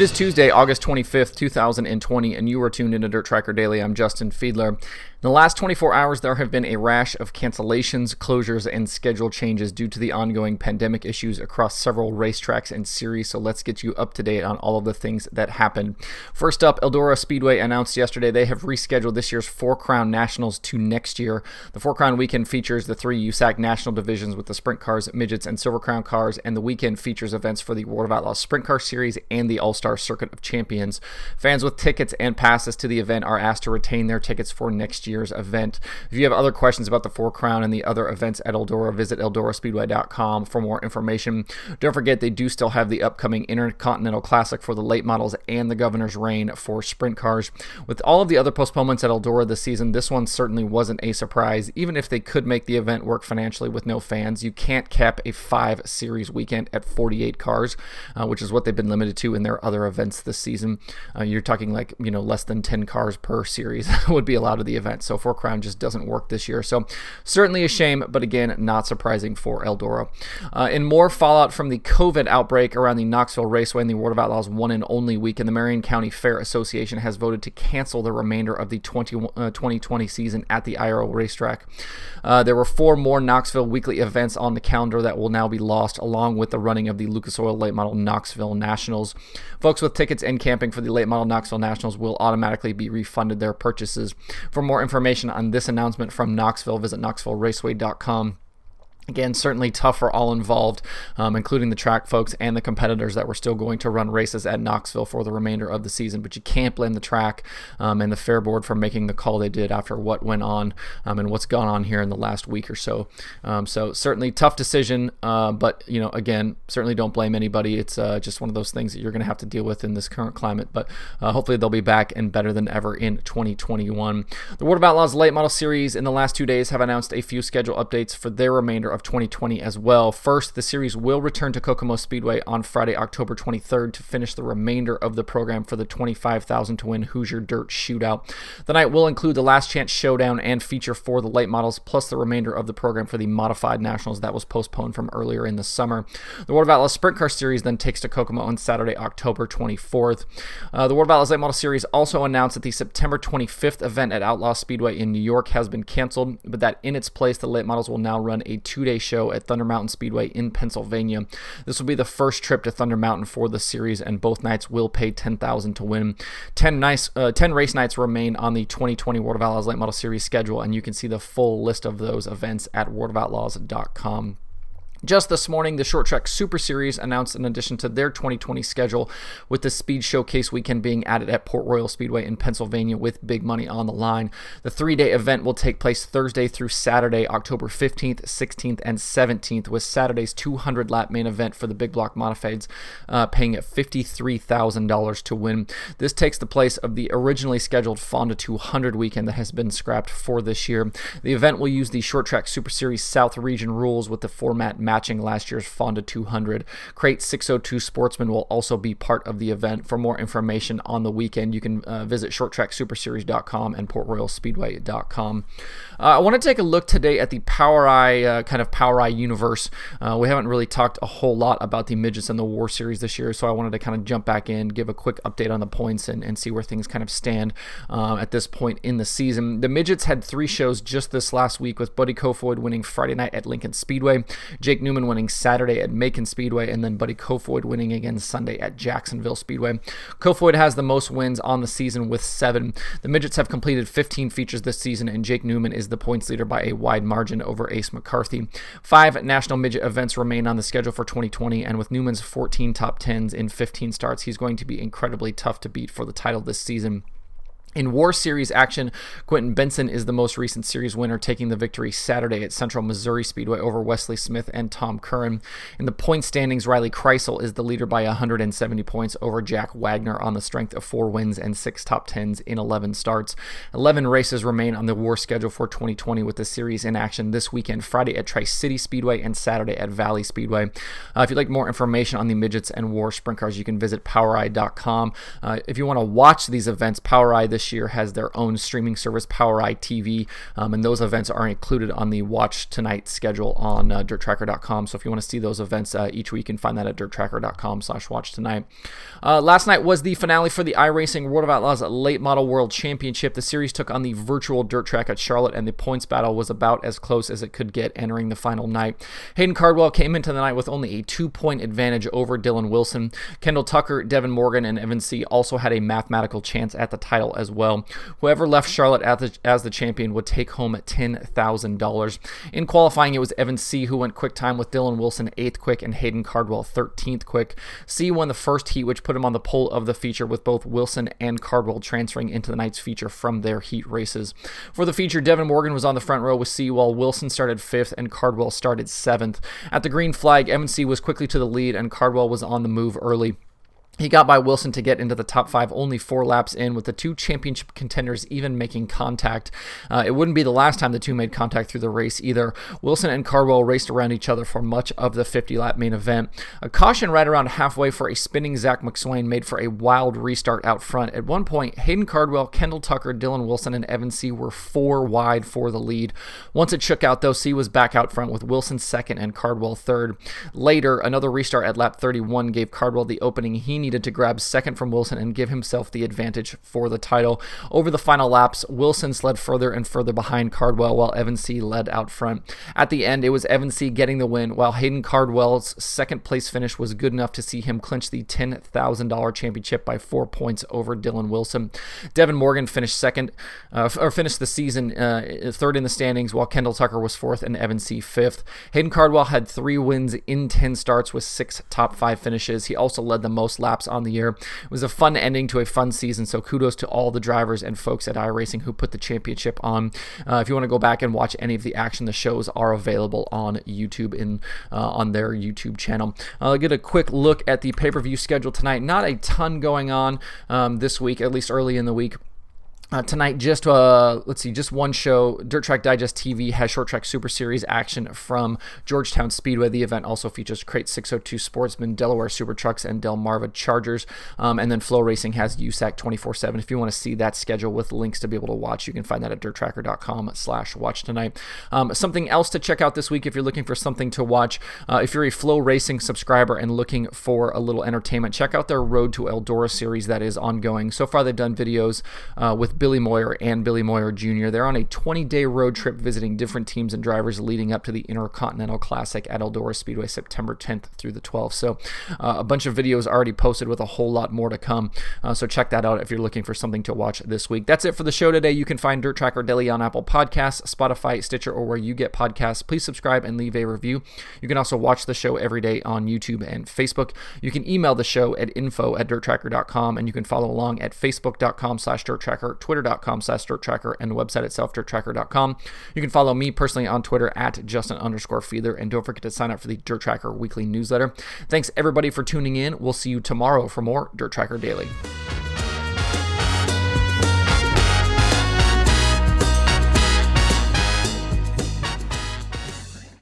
It is Tuesday, August 25th, 2020, and you are tuned into Dirt Tracker Daily. I'm Justin Fiedler. In the last 24 hours, there have been a rash of cancellations, closures, and schedule changes due to the ongoing pandemic issues across several racetracks and series. So let's get you up to date on all of the things that happened. First up, Eldora Speedway announced yesterday they have rescheduled this year's Four Crown Nationals to next year. The Four Crown weekend features the three USAC national divisions with the sprint cars, midgets, and Silver Crown cars, and the weekend features events for the World of Outlaws Sprint Car Series and the All Star Circuit of Champions. Fans with tickets and passes to the event are asked to retain their tickets for next year's event. If you have other questions about the Four Crown and the other events at Eldora, visit eldoraspeedway.com for more information. Don't forget, they do still have the upcoming Intercontinental Classic for the late models and the Governor's Reign for sprint cars. With all of the other postponements at Eldora this season, this one certainly wasn't a surprise. Even if they could make the event work financially with no fans, you can't cap a five series weekend at 48 cars, uh, which is what they've been limited to in their other events this season. Uh, you're talking like, you know, less than 10 cars per series would be allowed to the event. So Four Crown just doesn't work this year. So certainly a shame, but again, not surprising for Eldora. Uh, in more fallout from the COVID outbreak around the Knoxville Raceway and the World of Outlaws one and only week, weekend, the Marion County Fair Association has voted to cancel the remainder of the 20, uh, 2020 season at the IRL racetrack. Uh, there were four more Knoxville weekly events on the calendar that will now be lost, along with the running of the Lucas Oil Late Model Knoxville Nationals. Folks with tickets and camping for the Late Model Knoxville Nationals will automatically be refunded their purchases. For more information on this announcement from Knoxville, visit knoxvilleRaceway.com. Again, certainly tough for all involved, um, including the track folks and the competitors that were still going to run races at Knoxville for the remainder of the season. But you can't blame the track um, and the fair board for making the call they did after what went on um, and what's gone on here in the last week or so. Um, so certainly tough decision, uh, but you know, again, certainly don't blame anybody. It's uh, just one of those things that you're going to have to deal with in this current climate. But uh, hopefully they'll be back and better than ever in 2021. The World of Outlaws Late Model Series in the last two days have announced a few schedule updates for their remainder of 2020 as well. First, the series will return to Kokomo Speedway on Friday, October 23rd to finish the remainder of the program for the 25,000 to win Hoosier Dirt Shootout. The night will include the Last Chance Showdown and feature for the late models, plus the remainder of the program for the Modified Nationals that was postponed from earlier in the summer. The World of Outlaws Sprint Car Series then takes to Kokomo on Saturday, October 24th. Uh, the World of Outlaws Late Model Series also announced that the September 25th event at Outlaw Speedway in New York has been canceled, but that in its place, the late models will now run a two day show at Thunder Mountain Speedway in Pennsylvania. This will be the first trip to Thunder Mountain for the series, and both nights will pay 10000 to win. 10, nice, uh, 10 race nights remain on the 2020 World of Outlaws Late Model Series schedule, and you can see the full list of those events at worldofoutlaws.com. Just this morning, the Short Track Super Series announced an addition to their 2020 schedule, with the Speed Showcase weekend being added at Port Royal Speedway in Pennsylvania with big money on the line. The three day event will take place Thursday through Saturday, October 15th, 16th, and 17th, with Saturday's 200 lap main event for the Big Block Modifieds uh, paying at $53,000 to win. This takes the place of the originally scheduled Fonda 200 weekend that has been scrapped for this year. The event will use the Short Track Super Series South Region rules with the format matching last year's Fonda 200. Crate 602 Sportsman will also be part of the event. For more information on the weekend, you can uh, visit shorttracksuperseries.com and portroyalspeedway.com. Uh, I want to take a look today at the POWRi uh, kind of POWRi universe. Uh, we haven't really talked a whole lot about the midgets and the War Series this year, so I wanted to kind of jump back in, give a quick update on the points, and, and see where things kind of stand uh, at this point in the season. The midgets had three shows just this last week, with Buddy Kofoid winning Friday night at Lincoln Speedway, Jake Jake Neuman winning Saturday at Macon Speedway, and then Buddy Kofoid winning again Sunday at Jacksonville Speedway. Kofoid has the most wins on the season with seven. The Midgets have completed 15 features this season, and Jake Neuman is the points leader by a wide margin over Ace McCarthy. Five national midget events remain on the schedule for 2020, and with Neuman's 14 top 10s in 15 starts, he's going to be incredibly tough to beat for the title this season. In War Series action, Quentin Benson is the most recent series winner, taking the victory Saturday at Central Missouri Speedway over Wesley Smith and Tom Curran. In the point standings, Riley Kreisel is the leader by 170 points over Jack Wagner on the strength of four wins and six top tens in 11 starts. 11 races remain on the War schedule for 2020 with the series in action this weekend, Friday at Tri City Speedway and Saturday at Valley Speedway. Uh, if you'd like more information on the midgets and War sprint cars, you can visit POWRi.com. Uh, if you want to watch these events, POWRi this this year has their own streaming service, POWRi TV, um, and those events are included on the Watch Tonight schedule on uh, DirtTracker.com. So if you want to see those events uh, each week, you can find that at DirtTracker.com/slash watch Tonight. Uh, last night was the finale for the iRacing World of Outlaws Late Model World Championship. The series took on the virtual dirt track at Charlotte, and the points battle was about as close as it could get entering the final night. Hayden Cardwell came into the night with only a two-point advantage over Dylan Wilson. Kendall Tucker, Devin Morgan, and Evan C. also had a mathematical chance at the title as well. Whoever left Charlotte the, as the champion would take home $10,000. In qualifying, it was Evan C. who went quick time with Dylan Wilson 8th quick and Hayden Cardwell 13th quick. C won the first heat, which put him on the pole of the feature with both Wilson and Cardwell transferring into the night's feature from their heat races. For the feature, Devin Morgan was on the front row with C, while Wilson started 5th and Cardwell started 7th. At the green flag, Evan C. was quickly to the lead and Cardwell was on the move early. He got by Wilson to get into the top five only four laps in, with the two championship contenders even making contact. Uh, it wouldn't be the last time the two made contact through the race either. Wilson and Cardwell raced around each other for much of the 50 lap main event. A caution right around halfway for a spinning Zach McSwain made for a wild restart out front. At one point, Hayden Cardwell, Kendall Tucker, Dylan Wilson, and Evan C were four wide for the lead. Once it shook out, though, C was back out front with Wilson second and Cardwell third. Later, another restart at lap 31 gave Cardwell the opening he needed needed to grab second from Wilson and give himself the advantage for the title. Over the final laps, Wilson slid further and further behind Cardwell while Evan C led out front. At the end, it was Evan C getting the win, while Hayden Cardwell's second place finish was good enough to see him clinch the $10,000 championship by four points over Dylan Wilson. Devin Morgan finished second, uh, or finished the season uh, third in the standings, while Kendall Tucker was fourth and Evan C fifth. Hayden Cardwell had three wins in 10 starts with six top five finishes. He also led the most laps on the year. It was a fun ending to a fun season, so kudos to all the drivers and folks at iRacing who put the championship on. Uh, if you want to go back and watch any of the action, the shows are available on YouTube in uh, on their YouTube channel. I'll get a quick look at the pay-per-view schedule tonight. Not a ton going on um, this week, at least early in the week. Uh, tonight, just uh, let's see, just one show. Dirt Track Digest TV has Short Track Super Series action from Georgetown Speedway. The event also features Crate 602 Sportsman, Delaware Super Trucks, and Delmarva Chargers. Um, and then FloRacing has USAC 24/7. If you want to see that schedule with links to be able to watch, you can find that at DirtTracker.com/slash Watch Tonight. Um, something else to check out this week if you're looking for something to watch. Uh, if you're a FloRacing subscriber and looking for a little entertainment, check out their Road to Eldora series that is ongoing. So far, they've done videos uh, with Billy Moyer and Billy Moyer Jr. They're on a 20 day road trip visiting different teams and drivers leading up to the Intercontinental Classic at Eldora Speedway September 10th through the 12th. So, uh, a bunch of videos already posted with a whole lot more to come. Uh, so, check that out if you're looking for something to watch this week. That's it for the show today. You can find Dirt Tracker Daily on Apple Podcasts, Spotify, Stitcher, or where you get podcasts. Please subscribe and leave a review. You can also watch the show every day on YouTube and Facebook. You can email the show at info at dirttracker.com and you can follow along at facebook.com slash dirttracker, twitter.com slash dirttracker, and the website itself, dirttracker.com. You can follow me personally on Twitter at Justin underscore Fiedler, and don't forget to sign up for the Dirt Tracker weekly newsletter. Thanks everybody for tuning in. We'll see you tomorrow for more Dirt Tracker Daily.